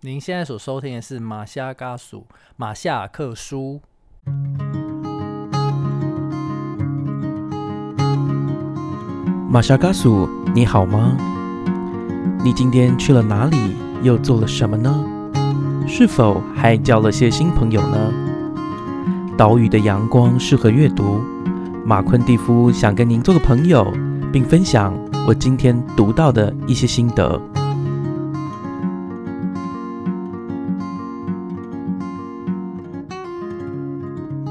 您现在所收听的是马夏嘎属马夏克书。马夏嘎属，你好吗？你今天去了哪里？又做了什么呢？是否还交了些新朋友呢？岛屿的阳光适合阅读。马昆蒂夫想跟您做个朋友，并分享我今天读到的一些心得。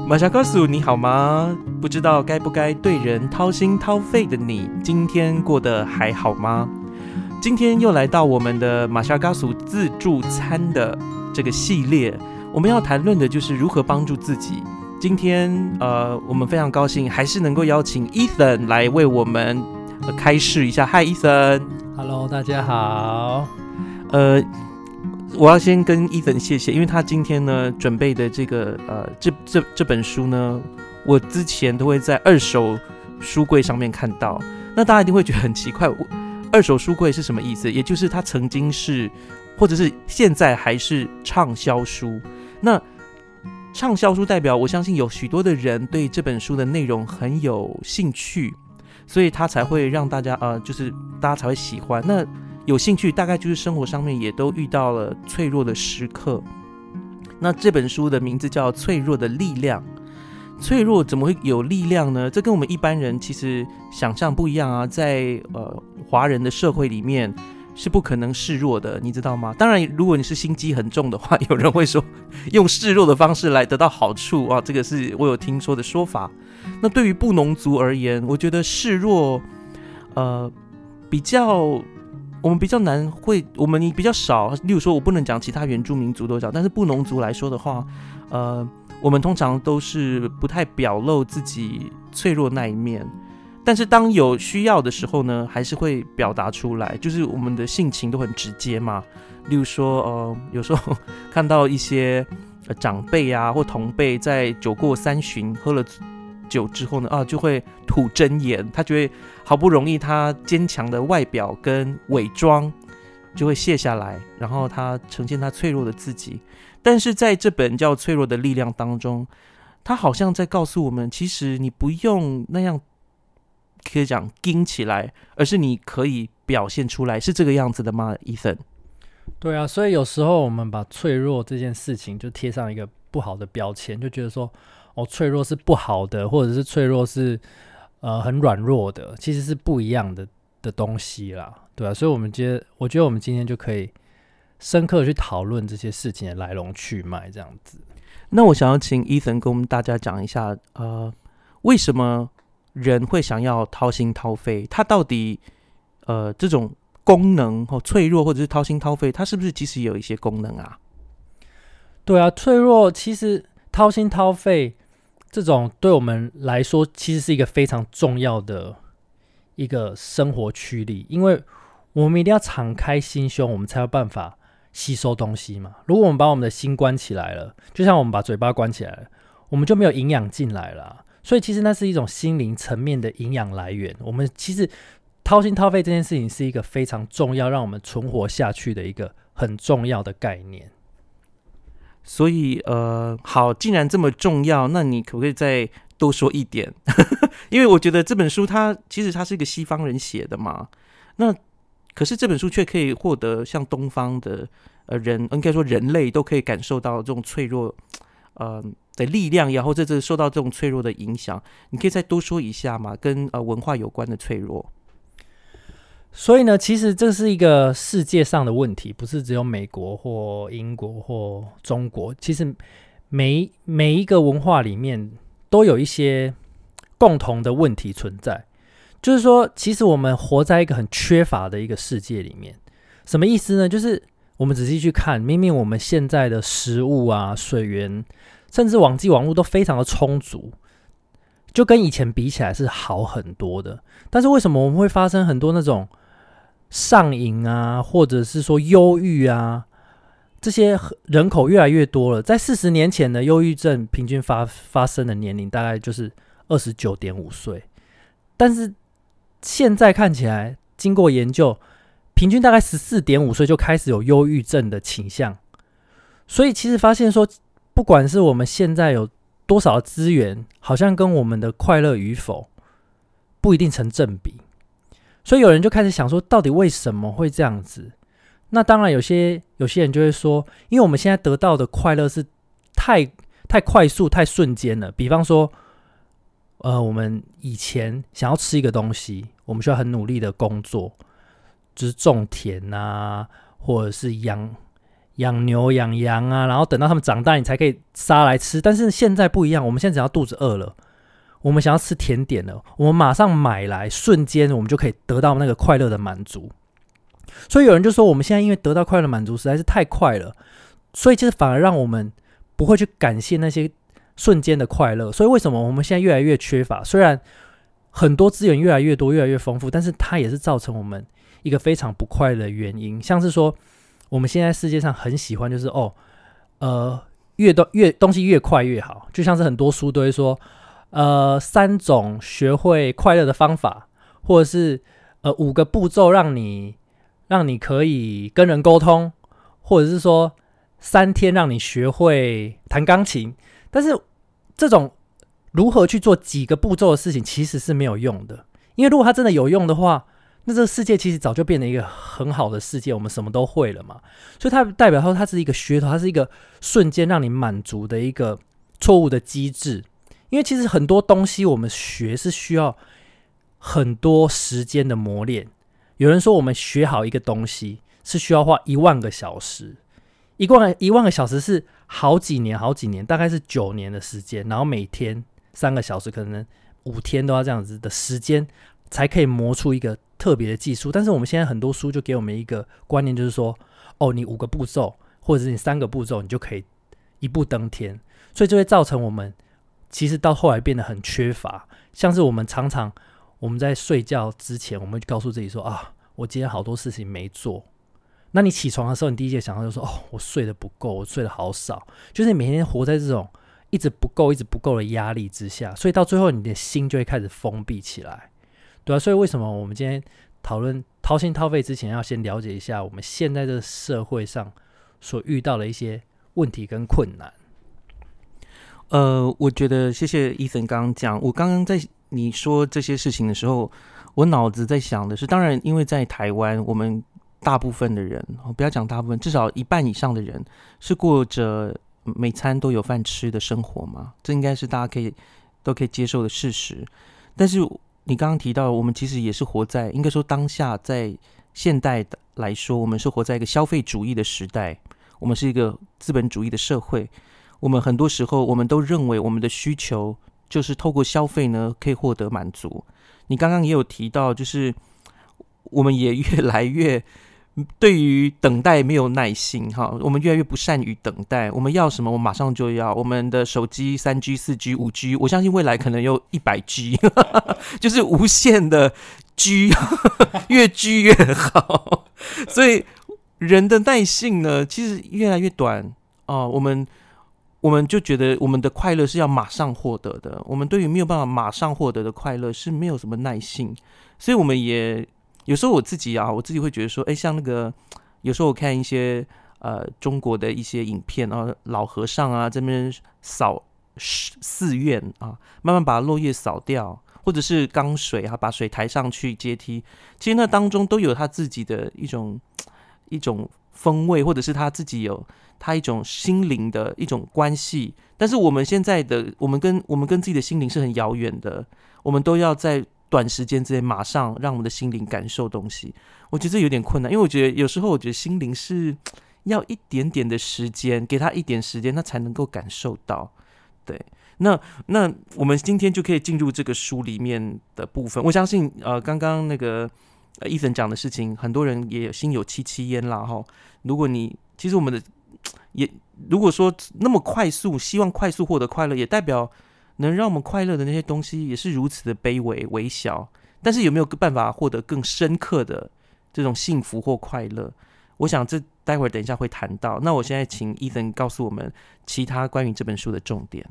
马莎告诉你好吗？不知道该不该对人掏心掏肺的你，今天过得还好吗？今天又来到我们的马莎告诉自助餐的这个系列，我们要谈论的就是如何帮助自己。今天呃，我们非常高兴，还是能够邀请 Ethan 来为我们开示一下。Hi Ethan，Hello，大家好。呃。我要先跟伊森谢谢，因为他今天呢准备的这个呃这这这本书呢，我之前都会在二手书柜上面看到。那大家一定会觉得很奇怪，二手书柜是什么意思？也就是它曾经是，或者是现在还是畅销书。那畅销书代表，我相信有许多的人对这本书的内容很有兴趣，所以他才会让大家呃，就是大家才会喜欢。那有兴趣，大概就是生活上面也都遇到了脆弱的时刻。那这本书的名字叫《脆弱的力量》。脆弱怎么会有力量呢？这跟我们一般人其实想象不一样啊。在呃华人的社会里面是不可能示弱的，你知道吗？当然，如果你是心机很重的话，有人会说用示弱的方式来得到好处啊。这个是我有听说的说法。那对于布农族而言，我觉得示弱呃比较。我们比较难会，我们比较少。例如说，我不能讲其他原住民族都少，但是布农族来说的话，呃，我们通常都是不太表露自己脆弱那一面。但是当有需要的时候呢，还是会表达出来。就是我们的性情都很直接嘛。例如说，呃，有时候看到一些长辈啊或同辈在酒过三巡，喝了。久之后呢，啊，就会吐真言。他觉得好不容易，他坚强的外表跟伪装就会卸下来，然后他呈现他脆弱的自己。但是在这本叫《脆弱的力量》当中，他好像在告诉我们，其实你不用那样可以讲硬起来，而是你可以表现出来，是这个样子的吗？伊森？对啊，所以有时候我们把脆弱这件事情就贴上一个不好的标签，就觉得说。哦，脆弱是不好的，或者是脆弱是呃很软弱的，其实是不一样的的东西啦，对啊，所以，我们今我觉得我们今天就可以深刻去讨论这些事情的来龙去脉，这样子。那我想要请伊森跟我们大家讲一下，呃，为什么人会想要掏心掏肺？他到底呃这种功能或脆弱，或者是掏心掏肺，它是不是其实有一些功能啊？对啊，脆弱其实掏心掏肺。这种对我们来说，其实是一个非常重要的一个生活驱力，因为我们一定要敞开心胸，我们才有办法吸收东西嘛。如果我们把我们的心关起来了，就像我们把嘴巴关起来了，我们就没有营养进来了。所以，其实那是一种心灵层面的营养来源。我们其实掏心掏肺这件事情，是一个非常重要，让我们存活下去的一个很重要的概念。所以，呃，好，既然这么重要，那你可不可以再多说一点？因为我觉得这本书它其实它是一个西方人写的嘛，那可是这本书却可以获得像东方的呃人，应该说人类都可以感受到这种脆弱，呃的力量，然后在这受到这种脆弱的影响，你可以再多说一下嘛？跟呃文化有关的脆弱。所以呢，其实这是一个世界上的问题，不是只有美国或英国或中国。其实每每一个文化里面都有一些共同的问题存在。就是说，其实我们活在一个很缺乏的一个世界里面。什么意思呢？就是我们仔细去看，明明我们现在的食物啊、水源，甚至网际网络都非常的充足，就跟以前比起来是好很多的。但是为什么我们会发生很多那种？上瘾啊，或者是说忧郁啊，这些人口越来越多了。在四十年前的忧郁症平均发发生的年龄大概就是二十九点五岁，但是现在看起来，经过研究，平均大概十四点五岁就开始有忧郁症的倾向。所以其实发现说，不管是我们现在有多少资源，好像跟我们的快乐与否不一定成正比。所以有人就开始想说，到底为什么会这样子？那当然，有些有些人就会说，因为我们现在得到的快乐是太太快速、太瞬间了。比方说，呃，我们以前想要吃一个东西，我们需要很努力的工作，就是种田啊，或者是养养牛、养羊啊，然后等到他们长大，你才可以杀来吃。但是现在不一样，我们现在只要肚子饿了，我们想要吃甜点了，我们马上买来，瞬间我们就可以得到那个快乐的满足。所以有人就说，我们现在因为得到快乐满足实在是太快了，所以其实反而让我们不会去感谢那些瞬间的快乐。所以为什么我们现在越来越缺乏？虽然很多资源越来越多、越来越丰富，但是它也是造成我们一个非常不快的原因。像是说，我们现在世界上很喜欢就是哦，呃，越多越东西越快越好，就像是很多书都会说，呃，三种学会快乐的方法，或者是呃五个步骤让你。让你可以跟人沟通，或者是说三天让你学会弹钢琴，但是这种如何去做几个步骤的事情其实是没有用的。因为如果它真的有用的话，那这个世界其实早就变成一个很好的世界，我们什么都会了嘛。所以它代表说它是一个噱头，它是一个瞬间让你满足的一个错误的机制。因为其实很多东西我们学是需要很多时间的磨练。有人说，我们学好一个东西是需要花一万个小时，一万一万个小时是好几年，好几年，大概是九年的时间。然后每天三个小时，可能五天都要这样子的时间，才可以磨出一个特别的技术。但是我们现在很多书就给我们一个观念，就是说，哦，你五个步骤，或者是你三个步骤，你就可以一步登天。所以就会造成我们其实到后来变得很缺乏，像是我们常常。我们在睡觉之前，我们就告诉自己说：“啊，我今天好多事情没做。”那你起床的时候，你第一件想到就说：“哦，我睡得不够，我睡得好少。”就是你每天活在这种一直不够、一直不够的压力之下，所以到最后你的心就会开始封闭起来，对啊。所以为什么我们今天讨论掏心掏肺之前，要先了解一下我们现在的社会上所遇到的一些问题跟困难？呃，我觉得谢谢伊森刚刚讲，我刚刚在。你说这些事情的时候，我脑子在想的是，当然，因为在台湾，我们大部分的人，哦不要讲大部分，至少一半以上的人是过着每餐都有饭吃的生活嘛，这应该是大家可以都可以接受的事实。但是你刚刚提到，我们其实也是活在，应该说当下在现代的来说，我们是活在一个消费主义的时代，我们是一个资本主义的社会，我们很多时候我们都认为我们的需求。就是透过消费呢，可以获得满足。你刚刚也有提到，就是我们也越来越 对于等待没有耐心哈，我们越来越不善于等待。我们要什么，我马上就要。我们的手机三 G、四 G、五 G，我相信未来可能有一百 G，就是无限的 G，越 G 越好。所以人的耐性呢，其实越来越短啊。我们。我们就觉得我们的快乐是要马上获得的，我们对于没有办法马上获得的快乐是没有什么耐性，所以我们也有时候我自己啊，我自己会觉得说，哎，像那个有时候我看一些呃中国的一些影片啊，老和尚啊这边扫寺院啊，慢慢把落叶扫掉，或者是缸水啊，把水抬上去阶梯，其实那当中都有他自己的一种一种风味，或者是他自己有。他一种心灵的一种关系，但是我们现在的我们跟我们跟自己的心灵是很遥远的，我们都要在短时间之内马上让我们的心灵感受东西，我觉得这有点困难，因为我觉得有时候我觉得心灵是要一点点的时间，给他一点时间，他才能够感受到。对，那那我们今天就可以进入这个书里面的部分。我相信，呃，刚刚那个伊森讲的事情，很多人也心有戚戚焉啦。哈，如果你其实我们的。也如果说那么快速，希望快速获得快乐，也代表能让我们快乐的那些东西也是如此的卑微微小。但是有没有办法获得更深刻的这种幸福或快乐？我想这待会儿等一下会谈到。那我现在请伊森告诉我们其他关于这本书的重点。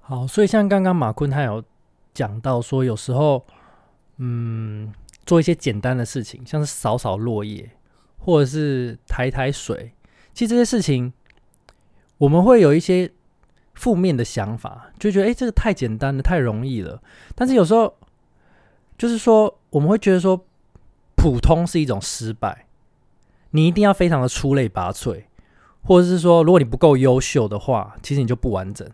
好，所以像刚刚马坤他有讲到说，有时候，嗯，做一些简单的事情，像是扫扫落叶，或者是抬抬水。其实这些事情，我们会有一些负面的想法，就觉得哎，这个太简单了，太容易了。但是有时候，就是说，我们会觉得说，普通是一种失败，你一定要非常的出类拔萃，或者是说，如果你不够优秀的话，其实你就不完整。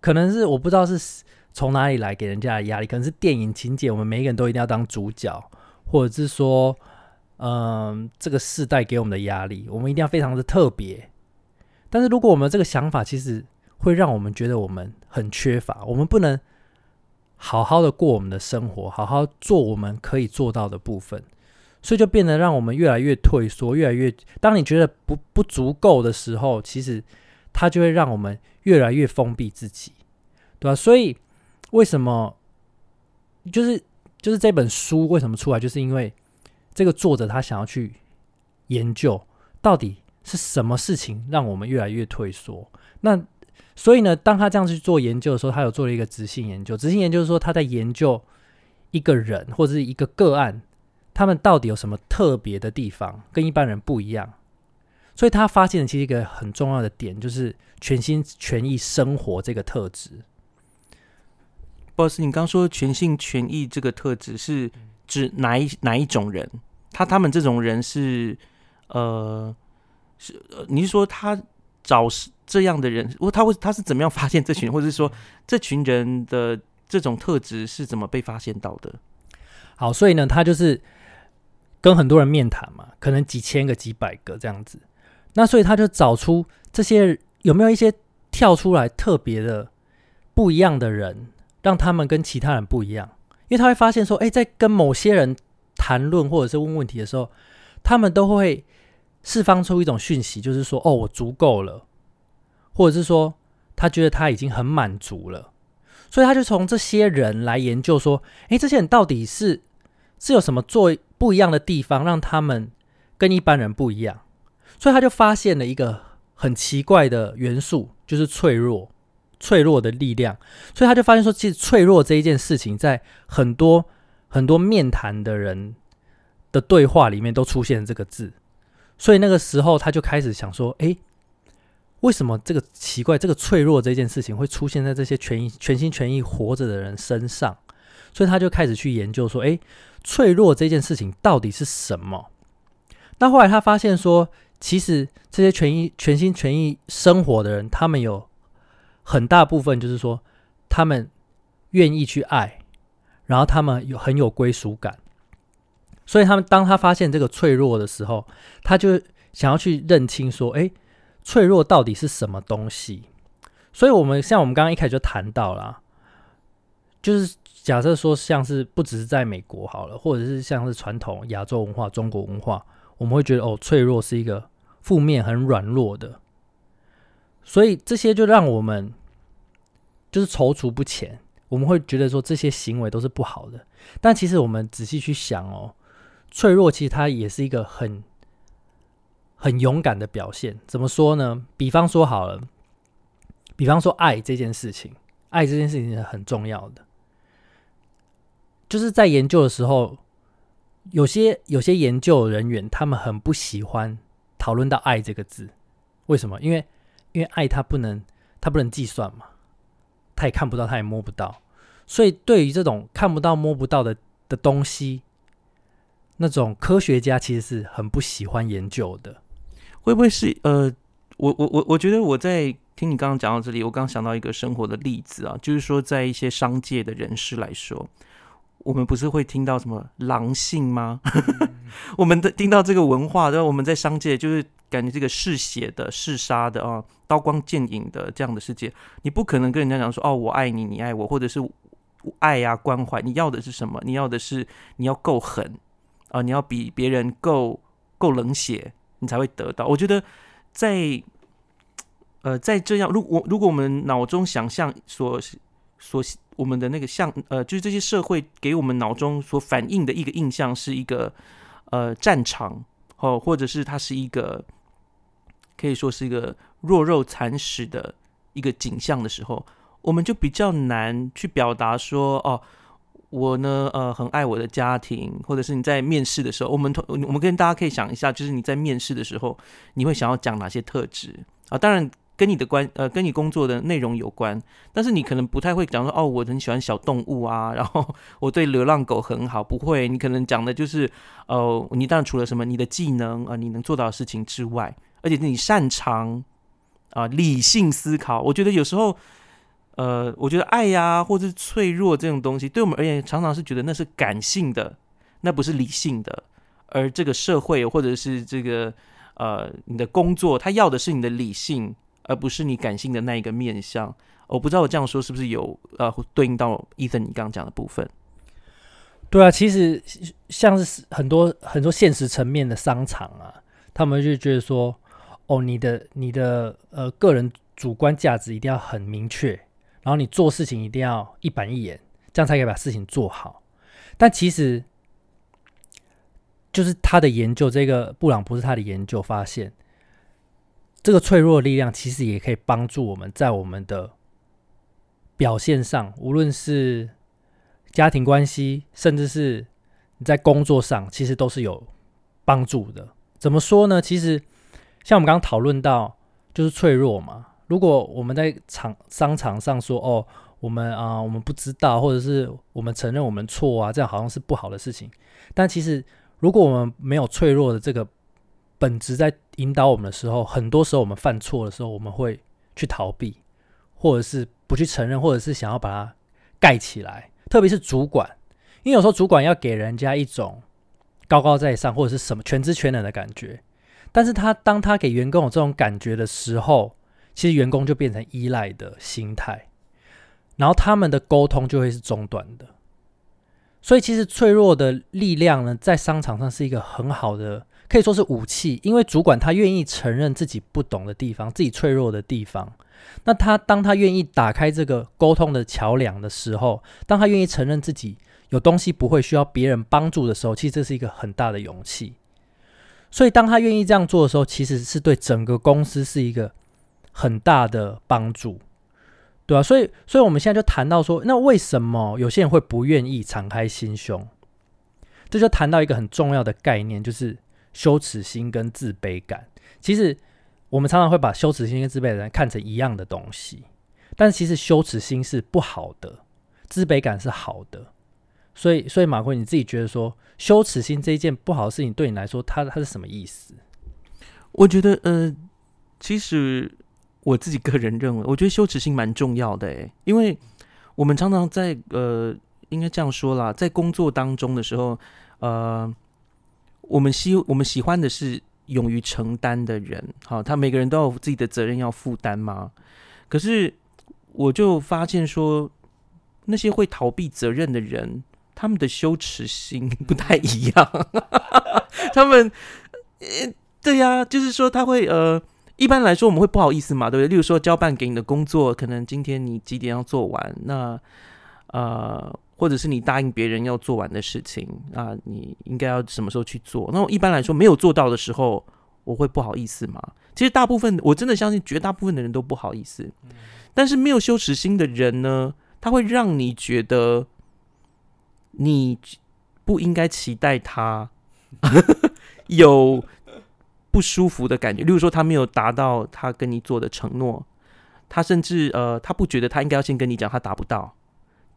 可能是我不知道是从哪里来给人家的压力，可能是电影情节，我们每一个人都一定要当主角，或者是说。嗯，这个世代给我们的压力，我们一定要非常的特别。但是，如果我们这个想法其实会让我们觉得我们很缺乏，我们不能好好的过我们的生活，好好做我们可以做到的部分，所以就变得让我们越来越退缩，越来越。当你觉得不不足够的时候，其实它就会让我们越来越封闭自己，对吧？所以，为什么就是就是这本书为什么出来，就是因为。这个作者他想要去研究，到底是什么事情让我们越来越退缩？那所以呢，当他这样去做研究的时候，他有做了一个执行研究。执行研究是说他在研究一个人或者是一个个案，他们到底有什么特别的地方，跟一般人不一样。所以他发现其实一个很重要的点，就是全心全意生活这个特质。boss，你刚说全心全意这个特质是？指哪一哪一种人？他他们这种人是，呃，是你是说他找这样的人？我他会他是怎么样发现这群，或者是说这群人的这种特质是怎么被发现到的？好，所以呢，他就是跟很多人面谈嘛，可能几千个、几百个这样子。那所以他就找出这些有没有一些跳出来特别的不一样的人，让他们跟其他人不一样。因为他会发现说，哎，在跟某些人谈论或者是问问题的时候，他们都会释放出一种讯息，就是说，哦，我足够了，或者是说，他觉得他已经很满足了，所以他就从这些人来研究说，哎，这些人到底是是有什么做不一样的地方，让他们跟一般人不一样，所以他就发现了一个很奇怪的元素，就是脆弱。脆弱的力量，所以他就发现说，其实脆弱这一件事情，在很多很多面谈的人的对话里面都出现这个字。所以那个时候，他就开始想说，哎，为什么这个奇怪，这个脆弱这件事情会出现在这些全全心全意活着的人身上？所以他就开始去研究说，哎，脆弱这件事情到底是什么？那后来他发现说，其实这些全意全心全意生活的人，他们有。很大部分就是说，他们愿意去爱，然后他们有很有归属感，所以他们当他发现这个脆弱的时候，他就想要去认清说，哎，脆弱到底是什么东西？所以，我们像我们刚刚一开始就谈到了，就是假设说，像是不只是在美国好了，或者是像是传统亚洲文化、中国文化，我们会觉得哦，脆弱是一个负面、很软弱的，所以这些就让我们。就是踌躇不前，我们会觉得说这些行为都是不好的，但其实我们仔细去想哦，脆弱其实它也是一个很很勇敢的表现。怎么说呢？比方说好了，比方说爱这件事情，爱这件事情是很重要的。就是在研究的时候，有些有些研究人员他们很不喜欢讨论到爱这个字，为什么？因为因为爱它不能它不能计算嘛。他也看不到，他也摸不到，所以对于这种看不到、摸不到的的东西，那种科学家其实是很不喜欢研究的。会不会是呃，我我我我觉得我在听你刚刚讲到这里，我刚想到一个生活的例子啊，就是说在一些商界的人士来说，我们不是会听到什么狼性吗？我们的听到这个文化，然后我们在商界就是。感觉这个嗜血的、嗜杀的啊，刀光剑影的这样的世界，你不可能跟人家讲说哦，我爱你，你爱我，或者是爱呀关怀。你要的是什么？你要的是你要够狠啊，你要比别人够够冷血，你才会得到。我觉得在呃，在这样，如果如果我们脑中想象所所我们的那个像呃，就是这些社会给我们脑中所反映的一个印象是一个呃战场哦，或者是它是一个。可以说是一个弱肉残食的一个景象的时候，我们就比较难去表达说，哦，我呢，呃，很爱我的家庭，或者是你在面试的时候，我们同我们跟大家可以想一下，就是你在面试的时候，你会想要讲哪些特质啊？当然跟你的关呃跟你工作的内容有关，但是你可能不太会讲说哦，我很喜欢小动物啊，然后我对流浪狗很好，不会，你可能讲的就是呃，你当然除了什么你的技能啊，你能做到的事情之外，而且你擅长啊理性思考，我觉得有时候。呃，我觉得爱呀，或者是脆弱这种东西，对我们而言，常常是觉得那是感性的，那不是理性的。而这个社会，或者是这个呃，你的工作，他要的是你的理性，而不是你感性的那一个面相。我不知道我这样说是不是有呃对应到伊森你刚刚讲的部分？对啊，其实像是很多很多现实层面的商场啊，他们就觉得说，哦，你的你的呃个人主观价值一定要很明确。然后你做事情一定要一板一眼，这样才可以把事情做好。但其实，就是他的研究，这个布朗不是他的研究发现，这个脆弱的力量其实也可以帮助我们在我们的表现上，无论是家庭关系，甚至是你在工作上，其实都是有帮助的。怎么说呢？其实像我们刚刚讨论到，就是脆弱嘛。如果我们在场商场上说哦，我们啊，我们不知道，或者是我们承认我们错啊，这样好像是不好的事情。但其实，如果我们没有脆弱的这个本质在引导我们的时候，很多时候我们犯错的时候，我们会去逃避，或者是不去承认，或者是想要把它盖起来。特别是主管，因为有时候主管要给人家一种高高在上或者是什么全知全能的感觉，但是他当他给员工有这种感觉的时候，其实员工就变成依赖的心态，然后他们的沟通就会是中断的。所以其实脆弱的力量呢，在商场上是一个很好的，可以说是武器。因为主管他愿意承认自己不懂的地方，自己脆弱的地方。那他当他愿意打开这个沟通的桥梁的时候，当他愿意承认自己有东西不会需要别人帮助的时候，其实这是一个很大的勇气。所以当他愿意这样做的时候，其实是对整个公司是一个。很大的帮助，对啊，所以，所以我们现在就谈到说，那为什么有些人会不愿意敞开心胸？这就谈到一个很重要的概念，就是羞耻心跟自卑感。其实我们常常会把羞耻心跟自卑感看成一样的东西，但其实羞耻心是不好的，自卑感是好的。所以，所以马奎，你自己觉得说羞耻心这一件不好的事情，对你来说，它它是什么意思？我觉得，呃，其实。我自己个人认为，我觉得羞耻心蛮重要的，因为我们常常在呃，应该这样说啦，在工作当中的时候，呃，我们希我们喜欢的是勇于承担的人，好，他每个人都有自己的责任要负担吗。可是我就发现说，那些会逃避责任的人，他们的羞耻心 不太一样，他们，呃，对呀，就是说他会呃。一般来说，我们会不好意思嘛，对不对？例如说，交办给你的工作，可能今天你几点要做完？那呃，或者是你答应别人要做完的事情啊，你应该要什么时候去做？那一般来说，没有做到的时候，我会不好意思嘛？其实大部分，我真的相信绝大部分的人都不好意思。但是没有羞耻心的人呢，他会让你觉得你不应该期待他 有。不舒服的感觉，例如说他没有达到他跟你做的承诺，他甚至呃，他不觉得他应该要先跟你讲他达不到，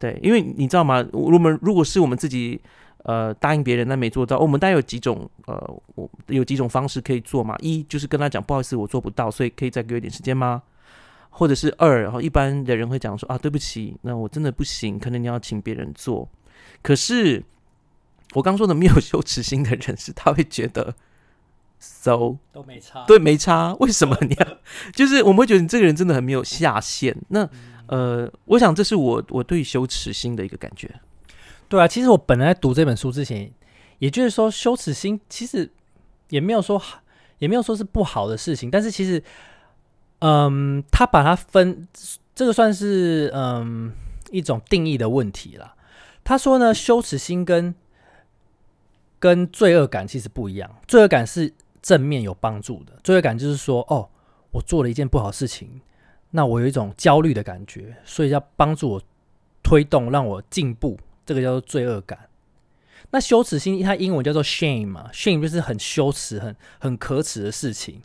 对，因为你知道吗？我们如果是我们自己呃答应别人但没做到，我们大概有几种呃，我有几种方式可以做嘛？一就是跟他讲不好意思，我做不到，所以可以再给我一点时间吗？或者是二，然后一般的人会讲说啊，对不起，那我真的不行，可能你要请别人做。可是我刚说的没有 羞耻心的人，是他会觉得。so 都没差，对，没差。为什么你要？就是我们会觉得你这个人真的很没有下限。那呃，我想这是我我对羞耻心的一个感觉。对啊，其实我本来读这本书之前，也就是说羞耻心其实也没有说也没有说是不好的事情。但是其实，嗯，他把它分，这个算是嗯一种定义的问题了。他说呢，羞耻心跟跟罪恶感其实不一样，罪恶感是。正面有帮助的罪恶感就是说，哦，我做了一件不好事情，那我有一种焦虑的感觉，所以要帮助我推动，让我进步，这个叫做罪恶感。那羞耻心，它英文叫做 shame 嘛，shame 就是很羞耻、很很可耻的事情。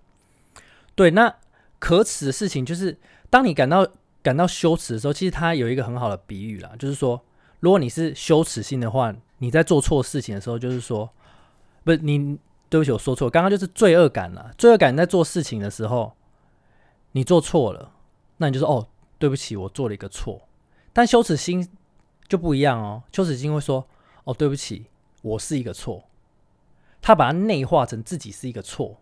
对，那可耻的事情就是当你感到感到羞耻的时候，其实它有一个很好的比喻啦，就是说，如果你是羞耻心的话，你在做错事情的时候，就是说，不是你，对不起，我说错，刚刚就是罪恶感啦。罪恶感在做事情的时候，你做错了，那你就说哦，对不起，我做了一个错。但羞耻心就不一样哦，羞耻心会说哦，对不起。我是一个错，他把它内化成自己是一个错，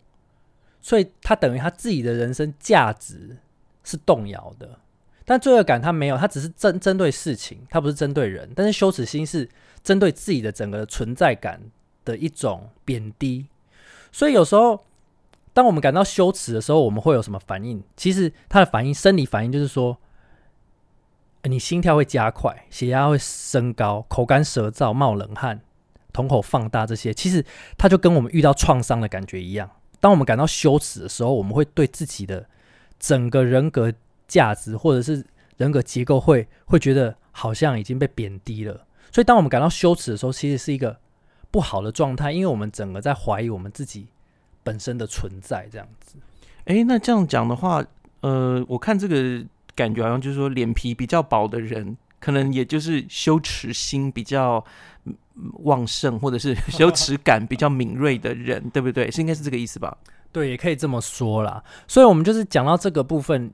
所以他等于他自己的人生价值是动摇的。但罪恶感他没有，他只是针针对事情，他不是针对人。但是羞耻心是针对自己的整个存在感的一种贬低。所以有时候，当我们感到羞耻的时候，我们会有什么反应？其实他的反应，生理反应就是说，你心跳会加快，血压会升高，口干舌燥，冒冷汗。瞳孔放大，这些其实它就跟我们遇到创伤的感觉一样。当我们感到羞耻的时候，我们会对自己的整个人格价值或者是人格结构会会觉得好像已经被贬低了。所以，当我们感到羞耻的时候，其实是一个不好的状态，因为我们整个在怀疑我们自己本身的存在。这样子，哎，那这样讲的话，呃，我看这个感觉好像就是说，脸皮比较薄的人，可能也就是羞耻心比较。旺盛或者是 羞耻感比较敏锐的人，对不对？是应该是这个意思吧？对，也可以这么说啦。所以，我们就是讲到这个部分，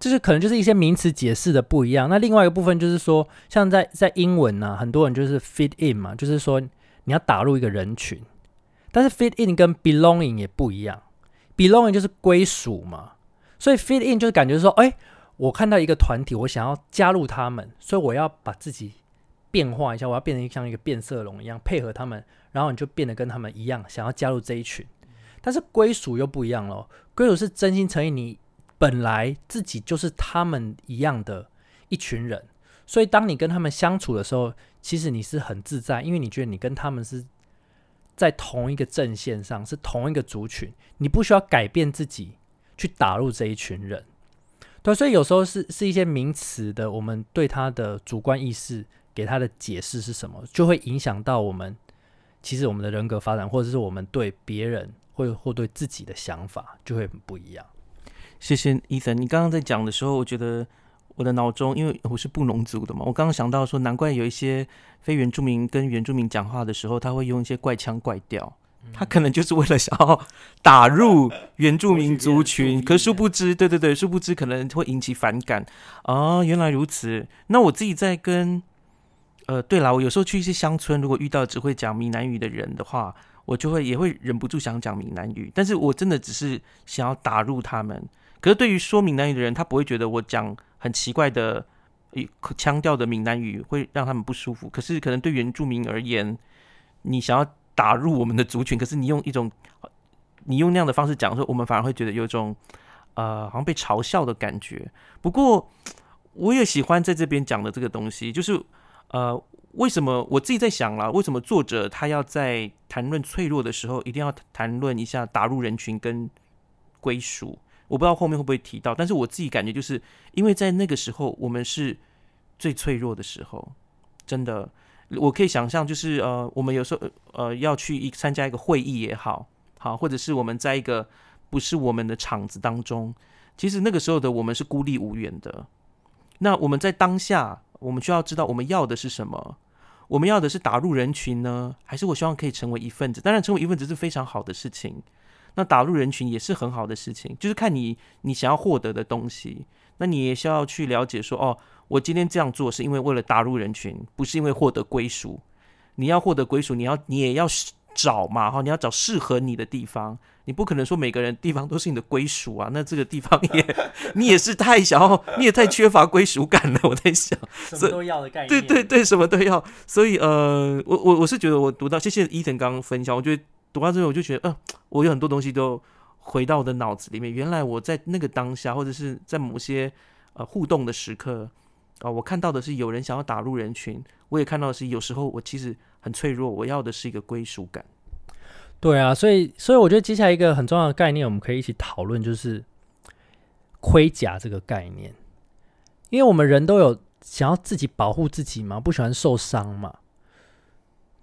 就是可能就是一些名词解释的不一样。那另外一个部分就是说，像在在英文呢，很多人就是 fit in 嘛，就是说你要打入一个人群。但是 fit in 跟 belonging 也不一样，belonging 就是归属嘛，所以 fit in 就是感觉说，哎，我看到一个团体，我想要加入他们，所以我要把自己。变化一下，我要变成像一个变色龙一样配合他们，然后你就变得跟他们一样，想要加入这一群。但是归属又不一样咯，归属是真心诚意，你本来自己就是他们一样的一群人，所以当你跟他们相处的时候，其实你是很自在，因为你觉得你跟他们是在同一个阵线上，是同一个族群，你不需要改变自己去打入这一群人。对，所以有时候是是一些名词的，我们对他的主观意识。给他的解释是什么，就会影响到我们，其实我们的人格发展，或者是我们对别人或或对自己的想法，就会很不一样。谢谢伊森，你刚刚在讲的时候，我觉得我的脑中，因为我是布农族的嘛，我刚刚想到说，难怪有一些非原住民跟原住民讲话的时候，他会用一些怪腔怪调，他可能就是为了想要打入 原住民族群，可殊不知，对对对，殊不知可能会引起反感啊，原来如此。那我自己在跟呃，对了，我有时候去一些乡村，如果遇到只会讲闽南语的人的话，我就会也会忍不住想讲闽南语。但是我真的只是想要打入他们。可是对于说闽南语的人，他不会觉得我讲很奇怪的腔调的闽南语会让他们不舒服。可是可能对原住民而言，你想要打入我们的族群，可是你用一种你用那样的方式讲，说我们反而会觉得有一种呃好像被嘲笑的感觉。不过我也喜欢在这边讲的这个东西，就是。呃，为什么我自己在想了？为什么作者他要在谈论脆弱的时候，一定要谈论一下打入人群跟归属？我不知道后面会不会提到，但是我自己感觉就是因为在那个时候，我们是最脆弱的时候。真的，我可以想象，就是呃，我们有时候呃要去一参加一个会议也好，好，或者是我们在一个不是我们的场子当中，其实那个时候的我们是孤立无援的。那我们在当下。我们需要知道我们要的是什么？我们要的是打入人群呢，还是我希望可以成为一份子？当然，成为一份子是非常好的事情。那打入人群也是很好的事情，就是看你你想要获得的东西。那你也需要去了解说，哦，我今天这样做是因为为了打入人群，不是因为获得归属。你要获得归属，你要你也要找嘛，哈，你要找适合你的地方。你不可能说每个人地方都是你的归属啊，那这个地方也 你也是太想要，你也太缺乏归属感了。我在想，什么都要的概念，对对对，什么都要。所以呃，我我我是觉得我读到，谢谢伊藤刚刚分享，我觉得读到之后我就觉得，呃，我有很多东西都回到我的脑子里面。原来我在那个当下，或者是在某些呃互动的时刻啊，我看到的是有人想要打入人群，我也看到的是有时候我其实很脆弱，我要的是一个归属感。对啊，所以所以我觉得接下来一个很重要的概念，我们可以一起讨论，就是盔甲这个概念。因为我们人都有想要自己保护自己嘛，不喜欢受伤嘛。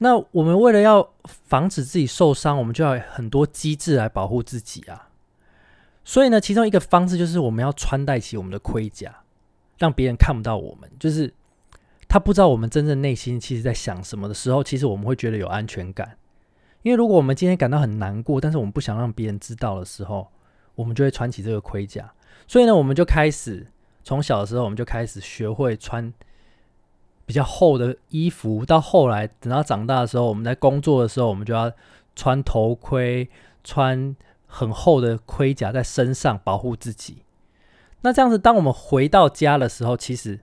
那我们为了要防止自己受伤，我们就要很多机制来保护自己啊。所以呢，其中一个方式就是我们要穿戴起我们的盔甲，让别人看不到我们，就是他不知道我们真正内心其实在想什么的时候，其实我们会觉得有安全感。因为如果我们今天感到很难过，但是我们不想让别人知道的时候，我们就会穿起这个盔甲。所以呢，我们就开始从小的时候，我们就开始学会穿比较厚的衣服。到后来，等到长大的时候，我们在工作的时候，我们就要穿头盔，穿。很厚的盔甲在身上保护自己。那这样子，当我们回到家的时候，其实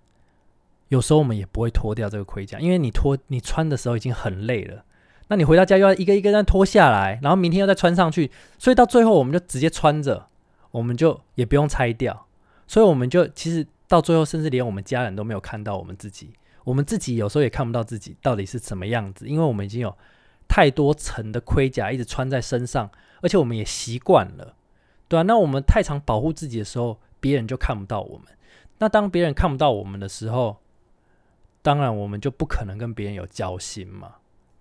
有时候我们也不会脱掉这个盔甲，因为你脱你穿的时候已经很累了。那你回到家又要一个一个再脱下来，然后明天又再穿上去，所以到最后我们就直接穿着，我们就也不用拆掉。所以我们就其实到最后，甚至连我们家人都没有看到我们自己，我们自己有时候也看不到自己到底是什么样子，因为我们已经有太多层的盔甲一直穿在身上。而且我们也习惯了，对啊。那我们太常保护自己的时候，别人就看不到我们。那当别人看不到我们的时候，当然我们就不可能跟别人有交心嘛，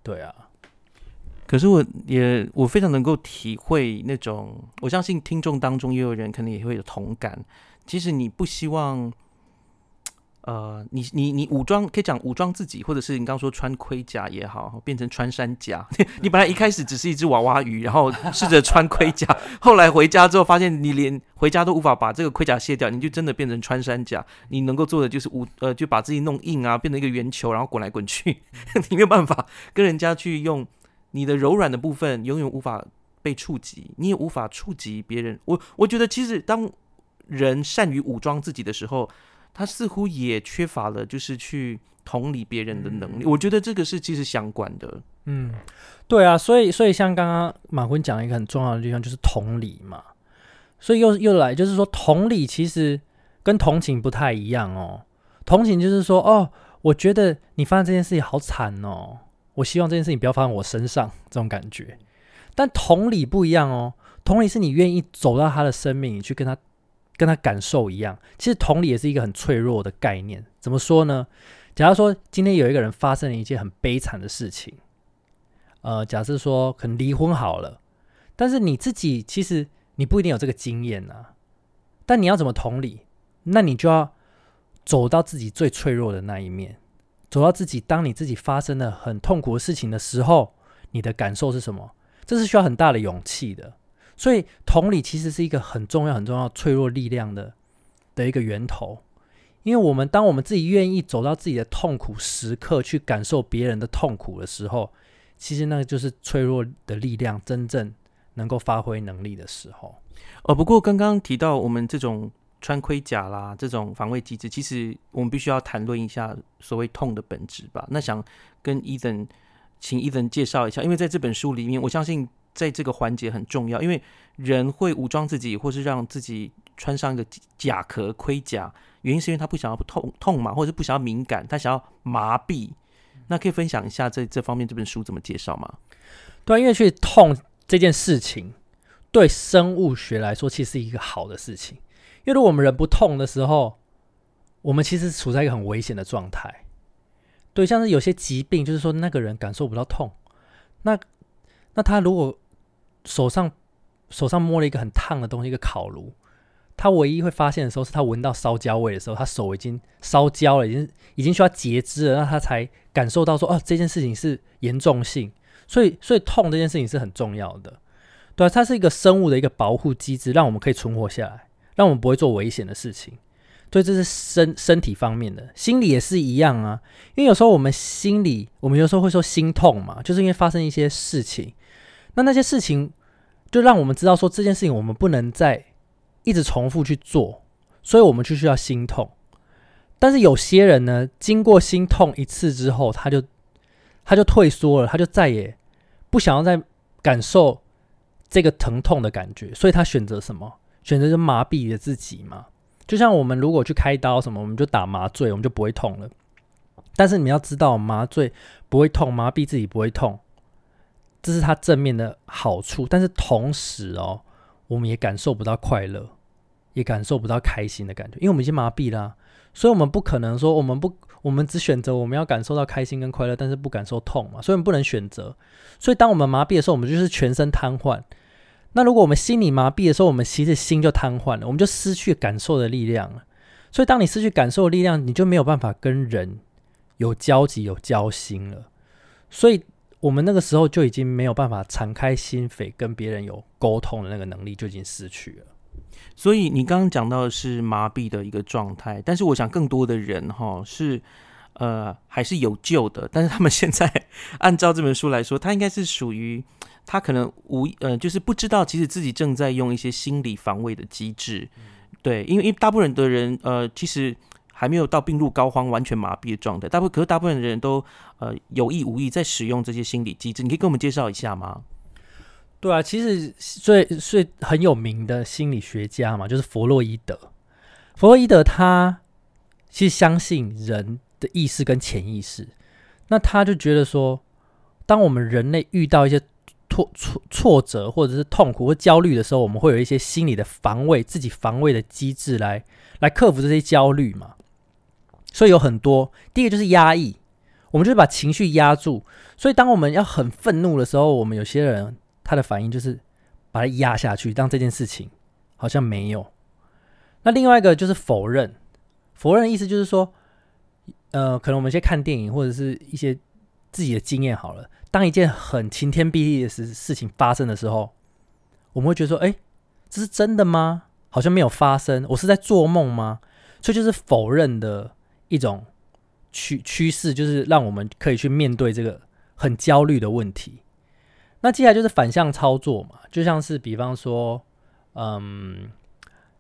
对啊。可是我也我非常能够体会那种，我相信听众当中也有人可能也会有同感。其实你不希望。呃，你你你武装可以讲武装自己，或者是你刚刚说穿盔甲也好，变成穿山甲。你本来一开始只是一只娃娃鱼，然后试着穿盔甲，后来回家之后发现你连回家都无法把这个盔甲卸掉，你就真的变成穿山甲。你能够做的就是武呃，就把自己弄硬啊，变成一个圆球，然后滚来滚去。你没有办法跟人家去用你的柔软的部分，永远无法被触及，你也无法触及别人。我我觉得其实当人善于武装自己的时候。他似乎也缺乏了，就是去同理别人的能力。我觉得这个是其实相关的。嗯，对啊，所以所以像刚刚马坤讲了一个很重要的地方，就是同理嘛。所以又又来，就是说同理其实跟同情不太一样哦。同情就是说，哦，我觉得你发生这件事情好惨哦，我希望这件事情不要发生我身上这种感觉。但同理不一样哦，同理是你愿意走到他的生命，你去跟他。跟他感受一样，其实同理也是一个很脆弱的概念。怎么说呢？假如说今天有一个人发生了一件很悲惨的事情，呃，假设说可能离婚好了，但是你自己其实你不一定有这个经验啊。但你要怎么同理？那你就要走到自己最脆弱的那一面，走到自己当你自己发生了很痛苦的事情的时候，你的感受是什么？这是需要很大的勇气的。所以，同理其实是一个很重要、很重要、脆弱力量的的一个源头。因为我们当我们自己愿意走到自己的痛苦时刻，去感受别人的痛苦的时候，其实那个就是脆弱的力量真正能够发挥能力的时候。哦，不过刚刚提到我们这种穿盔甲啦，这种防卫机制，其实我们必须要谈论一下所谓痛的本质吧。那想跟伊森，请伊森介绍一下，因为在这本书里面，我相信。在这个环节很重要，因为人会武装自己，或是让自己穿上一个甲壳盔甲，原因是因为他不想要痛痛嘛，或者是不想要敏感，他想要麻痹。那可以分享一下这这方面这本书怎么介绍吗？对，因为去痛这件事情，对生物学来说其实是一个好的事情，因为如果我们人不痛的时候，我们其实处在一个很危险的状态。对，像是有些疾病，就是说那个人感受不到痛，那那他如果手上手上摸了一个很烫的东西，一个烤炉。他唯一会发现的时候，是他闻到烧焦味的时候，他手已经烧焦了，已经已经需要截肢了，那他才感受到说，哦，这件事情是严重性。所以，所以痛这件事情是很重要的，对啊，它是一个生物的一个保护机制，让我们可以存活下来，让我们不会做危险的事情。对，这是身身体方面的，心理也是一样啊。因为有时候我们心里，我们有时候会说心痛嘛，就是因为发生一些事情。那那些事情，就让我们知道说这件事情我们不能再一直重复去做，所以我们就需要心痛。但是有些人呢，经过心痛一次之后，他就他就退缩了，他就再也不想要再感受这个疼痛的感觉，所以他选择什么？选择就麻痹了自己嘛。就像我们如果去开刀什么，我们就打麻醉，我们就不会痛了。但是你们要知道，麻醉不会痛，麻痹自己不会痛。这是它正面的好处，但是同时哦，我们也感受不到快乐，也感受不到开心的感觉，因为我们已经麻痹啦，所以我们不可能说我们不，我们只选择我们要感受到开心跟快乐，但是不感受痛嘛，所以我们不能选择。所以当我们麻痹的时候，我们就是全身瘫痪。那如果我们心理麻痹的时候，我们其实心就瘫痪了，我们就失去感受的力量了。所以当你失去感受的力量，你就没有办法跟人有交集、有交心了。所以我们那个时候就已经没有办法敞开心扉跟别人有沟通的那个能力就已经失去了。所以你刚刚讲到的是麻痹的一个状态，但是我想更多的人哈是呃还是有救的，但是他们现在按照这本书来说，他应该是属于。他可能无呃，就是不知道，其实自己正在用一些心理防卫的机制，对，因为因为大部分的人呃，其实还没有到病入膏肓、完全麻痹的状态，大部可是大部分的人都呃有意无意在使用这些心理机制，你可以跟我们介绍一下吗？对啊，其实最最很有名的心理学家嘛，就是弗洛伊德。弗洛伊德他其实相信人的意识跟潜意识，那他就觉得说，当我们人类遇到一些挫挫挫折或者是痛苦或焦虑的时候，我们会有一些心理的防卫，自己防卫的机制来来克服这些焦虑嘛。所以有很多，第一个就是压抑，我们就是把情绪压住。所以当我们要很愤怒的时候，我们有些人他的反应就是把它压下去，让这件事情好像没有。那另外一个就是否认，否认的意思就是说，呃，可能我们先看电影或者是一些自己的经验好了。当一件很晴天霹雳的事事情发生的时候，我们会觉得说：“哎，这是真的吗？好像没有发生，我是在做梦吗？”所以就是否认的一种趋趋势，就是让我们可以去面对这个很焦虑的问题。那接下来就是反向操作嘛，就像是比方说，嗯，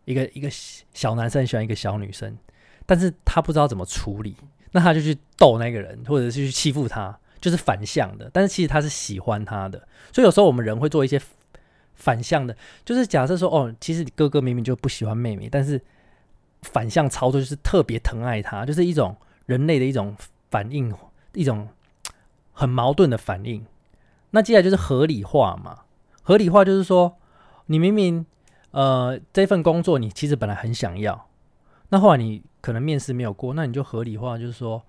一个一个小男生喜欢一个小女生，但是他不知道怎么处理，那他就去逗那个人，或者是去欺负他。就是反向的，但是其实他是喜欢他的，所以有时候我们人会做一些反向的，就是假设说，哦，其实哥哥明明就不喜欢妹妹，但是反向操作就是特别疼爱他，就是一种人类的一种反应，一种很矛盾的反应。那接下来就是合理化嘛，合理化就是说，你明明呃这份工作你其实本来很想要，那后来你可能面试没有过，那你就合理化，就是说。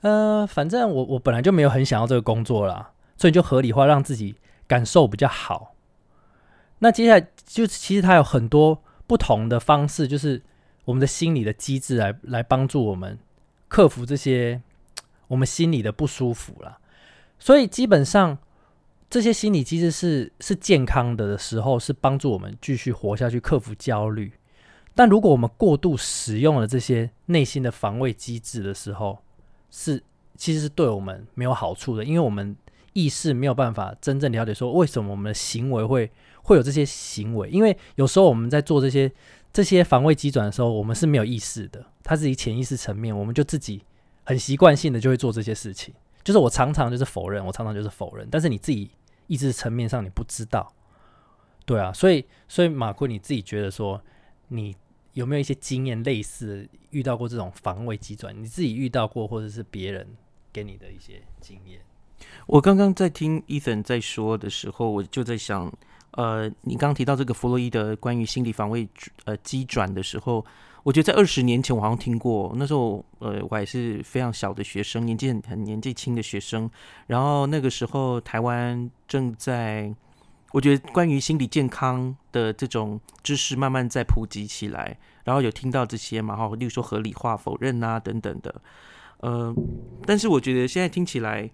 呃，反正我我本来就没有很想要这个工作啦，所以就合理化让自己感受比较好。那接下来就其实它有很多不同的方式，就是我们的心理的机制来来帮助我们克服这些 我们心里的不舒服啦。所以基本上这些心理机制是是健康的的时候，是帮助我们继续活下去、克服焦虑。但如果我们过度使用了这些内心的防卫机制的时候，是，其实是对我们没有好处的，因为我们意识没有办法真正了解说为什么我们的行为会会有这些行为，因为有时候我们在做这些这些防卫机转的时候，我们是没有意识的，它自己潜意识层面，我们就自己很习惯性的就会做这些事情。就是我常常就是否认，我常常就是否认，但是你自己意识层面上你不知道，对啊，所以所以马坤你自己觉得说你。有没有一些经验类似遇到过这种防卫机转？你自己遇到过，或者是别人给你的一些经验？我刚刚在听 Ethan 在说的时候，我就在想，呃，你刚刚提到这个弗洛伊德关于心理防卫呃机转的时候，我觉得在二十年前我好像听过，那时候呃我还是非常小的学生，年纪很很年纪轻的学生，然后那个时候台湾正在。我觉得关于心理健康的这种知识慢慢在普及起来，然后有听到这些嘛，哈，例如说合理化、否认啊等等的，呃，但是我觉得现在听起来，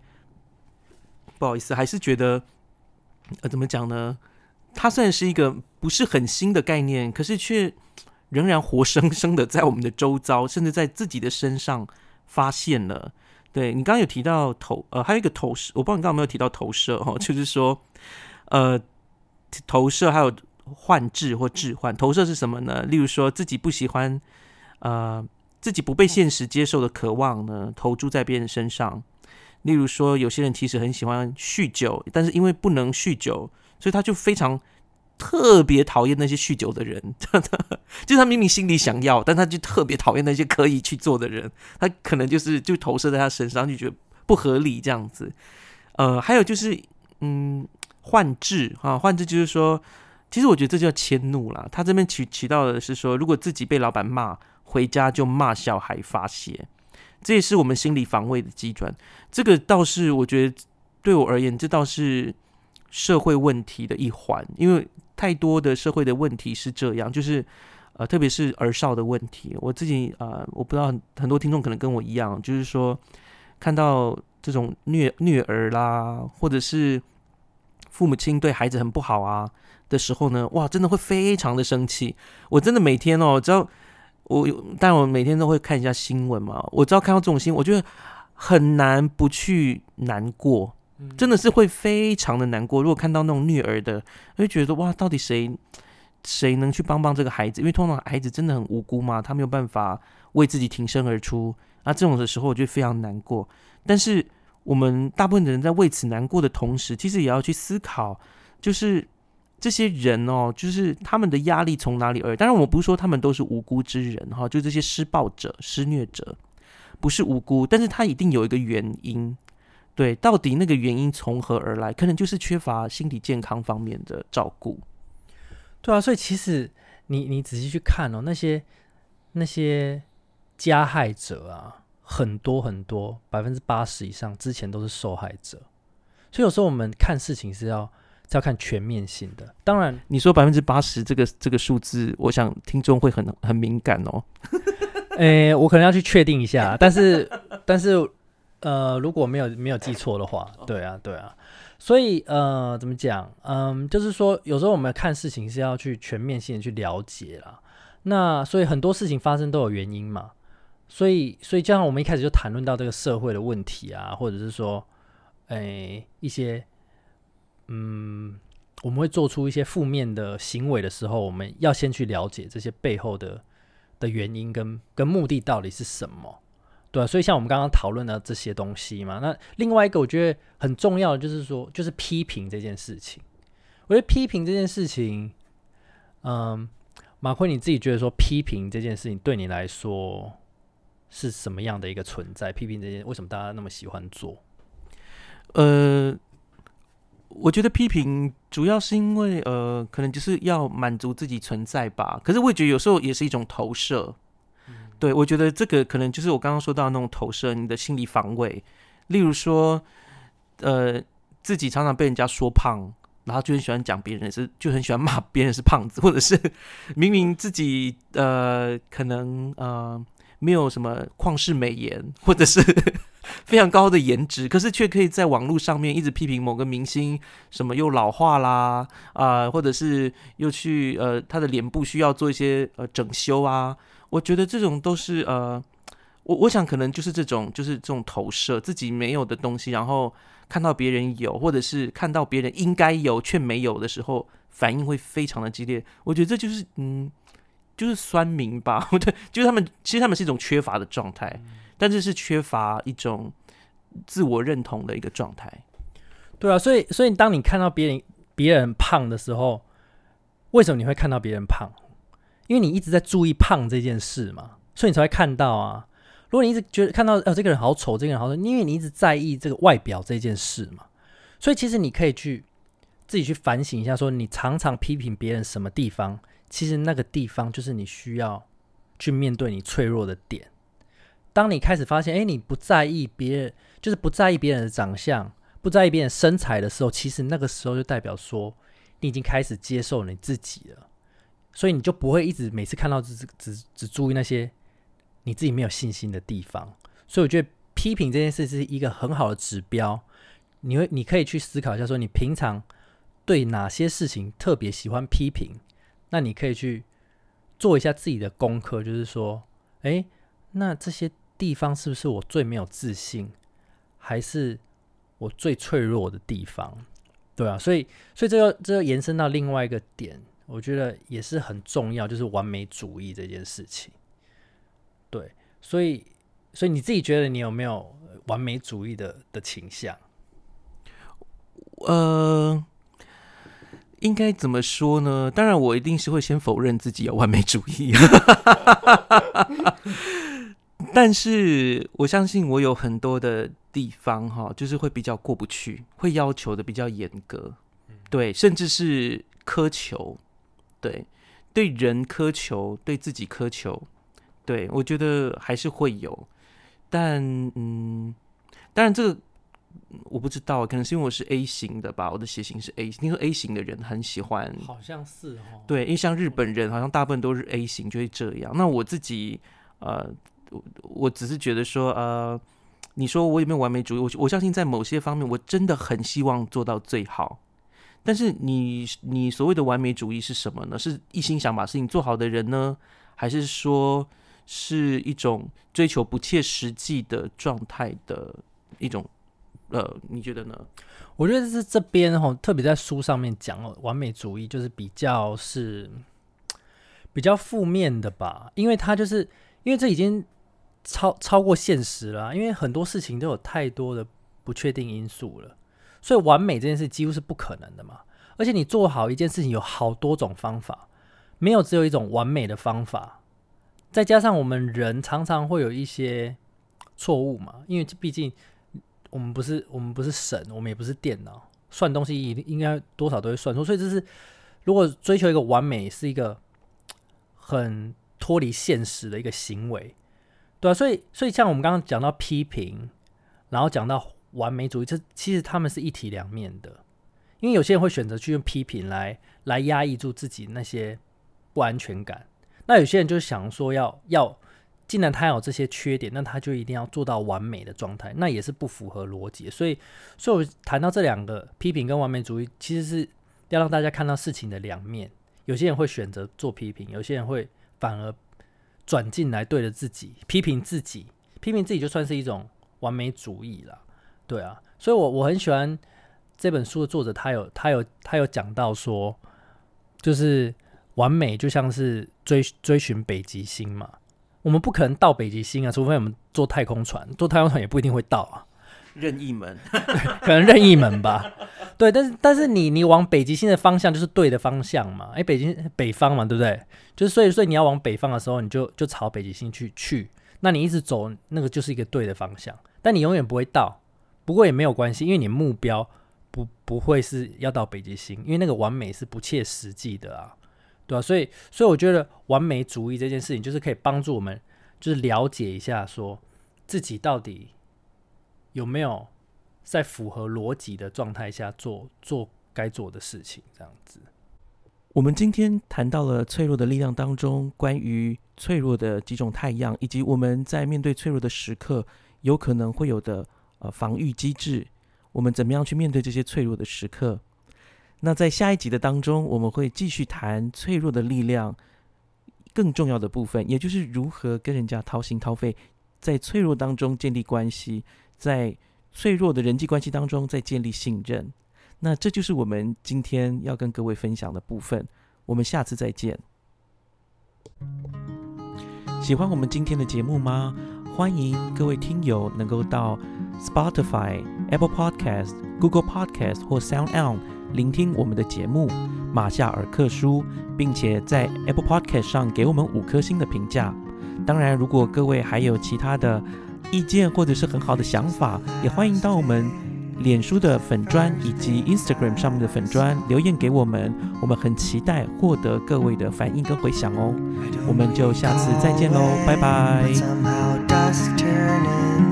不好意思，还是觉得，呃，怎么讲呢？它虽然是一个不是很新的概念，可是却仍然活生生的在我们的周遭，甚至在自己的身上发现了。对你刚刚有提到投，呃，还有一个投射，我不知道你刚刚有没有提到投射哦，就是说。呃，投射还有幻置或置换。投射是什么呢？例如说自己不喜欢，呃，自己不被现实接受的渴望呢，投注在别人身上。例如说，有些人其实很喜欢酗酒，但是因为不能酗酒，所以他就非常特别讨厌那些酗酒的人。就他明明心里想要，但他就特别讨厌那些可以去做的人。他可能就是就投射在他身上，就觉得不合理这样子。呃，还有就是，嗯。幻智啊，幻智就是说，其实我觉得这叫迁怒啦。他这边起起到的是说，如果自己被老板骂，回家就骂小孩发泄，这也是我们心理防卫的基转。这个倒是我觉得对我而言，这倒是社会问题的一环，因为太多的社会的问题是这样，就是呃，特别是儿少的问题。我自己啊，我不知道很很多听众可能跟我一样，就是说看到这种虐虐儿啦，或者是父母亲对孩子很不好啊。的时候呢，哇，真的会非常的生气。我真的每天哦，只要我，但我每天都会看一下新闻嘛。我只要看到这种新闻，我觉得很难不去难过，真的是会非常的难过。如果看到那种虐儿的，会觉得哇，到底谁谁能去帮帮这个孩子？因为通常孩子真的很无辜嘛，他没有办法为自己挺身而出。那这种的时候，我就非常难过。但是我们大部分的人在为此难过的同时，其实也要去思考，就是。这些人哦，就是他们的压力从哪里而？当然，我不是说他们都是无辜之人哈，就这些施暴者、施虐者不是无辜，但是他一定有一个原因。对，到底那个原因从何而来？可能就是缺乏心理健康方面的照顾。对啊，所以其实你你仔细去看哦，那些那些加害者啊，很多很多，百分之八十以上之前都是受害者。所以有时候我们看事情是要。是要看全面性的，当然你说百分之八十这个这个数字，我想听众会很很敏感哦。诶，我可能要去确定一下，但是但是呃，如果没有没有记错的话，对啊对啊，所以呃，怎么讲？嗯，就是说有时候我们看事情是要去全面性的去了解啦。那所以很多事情发生都有原因嘛，所以所以就像我们一开始就谈论到这个社会的问题啊，或者是说诶一些。嗯，我们会做出一些负面的行为的时候，我们要先去了解这些背后的的原因跟跟目的到底是什么，对，所以像我们刚刚讨论的这些东西嘛，那另外一个我觉得很重要的就是说，就是批评这件事情。我觉得批评这件事情，嗯，马奎你自己觉得说批评这件事情对你来说是什么样的一个存在？批评这件为什么大家那么喜欢做？呃。我觉得批评主要是因为，呃，可能就是要满足自己存在吧。可是我也觉得有时候也是一种投射。对，我觉得这个可能就是我刚刚说到那种投射，你的心理防卫。例如说，呃，自己常常被人家说胖，然后就很喜欢讲别人是，就很喜欢骂别人是胖子，或者是明明自己呃可能呃没有什么旷世美颜，或者是。非常高的颜值，可是却可以在网络上面一直批评某个明星，什么又老化啦啊，或者是又去呃他的脸部需要做一些呃整修啊。我觉得这种都是呃，我我想可能就是这种就是这种投射自己没有的东西，然后看到别人有，或者是看到别人应该有却没有的时候，反应会非常的激烈。我觉得这就是嗯，就是酸民吧，对，就是他们其实他们是一种缺乏的状态。但这是缺乏一种自我认同的一个状态，对啊，所以所以当你看到别人别人胖的时候，为什么你会看到别人胖？因为你一直在注意胖这件事嘛，所以你才会看到啊。如果你一直觉得看到呃这个人好丑，这个人好丑，因为你一直在意这个外表这件事嘛，所以其实你可以去自己去反省一下，说你常常批评别人什么地方，其实那个地方就是你需要去面对你脆弱的点。当你开始发现，哎，你不在意别人，就是不在意别人的长相，不在意别人身材的时候，其实那个时候就代表说，你已经开始接受你自己了。所以你就不会一直每次看到只只只注意那些你自己没有信心的地方。所以我觉得批评这件事是一个很好的指标。你会，你可以去思考一下，说你平常对哪些事情特别喜欢批评，那你可以去做一下自己的功课，就是说，哎，那这些。地方是不是我最没有自信，还是我最脆弱的地方？对啊，所以，所以这个这个延伸到另外一个点，我觉得也是很重要，就是完美主义这件事情。对，所以，所以你自己觉得你有没有完美主义的的倾向？呃，应该怎么说呢？当然，我一定是会先否认自己有完美主义。但是我相信我有很多的地方哈，就是会比较过不去，会要求的比较严格，对，甚至是苛求，对，对人苛求，对自己苛求，对我觉得还是会有，但嗯，当然这个我不知道，可能是因为我是 A 型的吧，我的血型是 A，听说 A 型的人很喜欢，好像是哦，对，因为像日本人好像大部分都是 A 型，就会这样。那我自己呃，我我只是觉得说呃。你说我有没有完美主义？我我相信在某些方面，我真的很希望做到最好。但是你你所谓的完美主义是什么呢？是一心想把事情做好的人呢，还是说是一种追求不切实际的状态的一种？呃，你觉得呢？我觉得是这边哈，特别在书上面讲哦，完美主义就是比较是比较负面的吧，因为他就是因为这已经。超超过现实了，因为很多事情都有太多的不确定因素了，所以完美这件事几乎是不可能的嘛。而且你做好一件事情有好多种方法，没有只有一种完美的方法。再加上我们人常常会有一些错误嘛，因为毕竟我们不是我们不是神，我们也不是电脑，算东西一定应该多少都会算错。所以这是如果追求一个完美，是一个很脱离现实的一个行为。对啊，所以所以像我们刚刚讲到批评，然后讲到完美主义，这其实他们是一体两面的。因为有些人会选择去用批评来来压抑住自己那些不安全感，那有些人就想说要要，既然他有这些缺点，那他就一定要做到完美的状态，那也是不符合逻辑。所以，所以我谈到这两个批评跟完美主义，其实是要让大家看到事情的两面。有些人会选择做批评，有些人会反而。转进来对着自己批评自己，批评自己就算是一种完美主义了，对啊，所以，我我很喜欢这本书的作者，他有他有他有讲到说，就是完美就像是追追寻北极星嘛，我们不可能到北极星啊，除非我们坐太空船，坐太空船也不一定会到啊。任意门，可能任意门吧。对，但是但是你你往北极星的方向就是对的方向嘛？哎，北京北方嘛，对不对？就是所以所以你要往北方的时候，你就就朝北极星去去。那你一直走，那个就是一个对的方向。但你永远不会到，不过也没有关系，因为你目标不不会是要到北极星，因为那个完美是不切实际的啊，对吧？所以所以我觉得完美主义这件事情，就是可以帮助我们，就是了解一下，说自己到底。有没有在符合逻辑的状态下做做该做的事情？这样子，我们今天谈到了脆弱的力量当中，关于脆弱的几种太阳，以及我们在面对脆弱的时刻有可能会有的呃防御机制。我们怎么样去面对这些脆弱的时刻？那在下一集的当中，我们会继续谈脆弱的力量更重要的部分，也就是如何跟人家掏心掏肺，在脆弱当中建立关系。在脆弱的人际关系当中，再建立信任，那这就是我们今天要跟各位分享的部分。我们下次再见。喜欢我们今天的节目吗？欢迎各位听友能够到 Spotify、Apple Podcast、Google Podcast 或 Sound On 聆听我们的节目《马夏尔克书》，并且在 Apple Podcast 上给我们五颗星的评价。当然，如果各位还有其他的，意见或者是很好的想法，也欢迎到我们脸书的粉砖以及 Instagram 上面的粉砖留言给我们，我们很期待获得各位的反应跟回响哦。我们就下次再见喽，拜拜。dusk turning.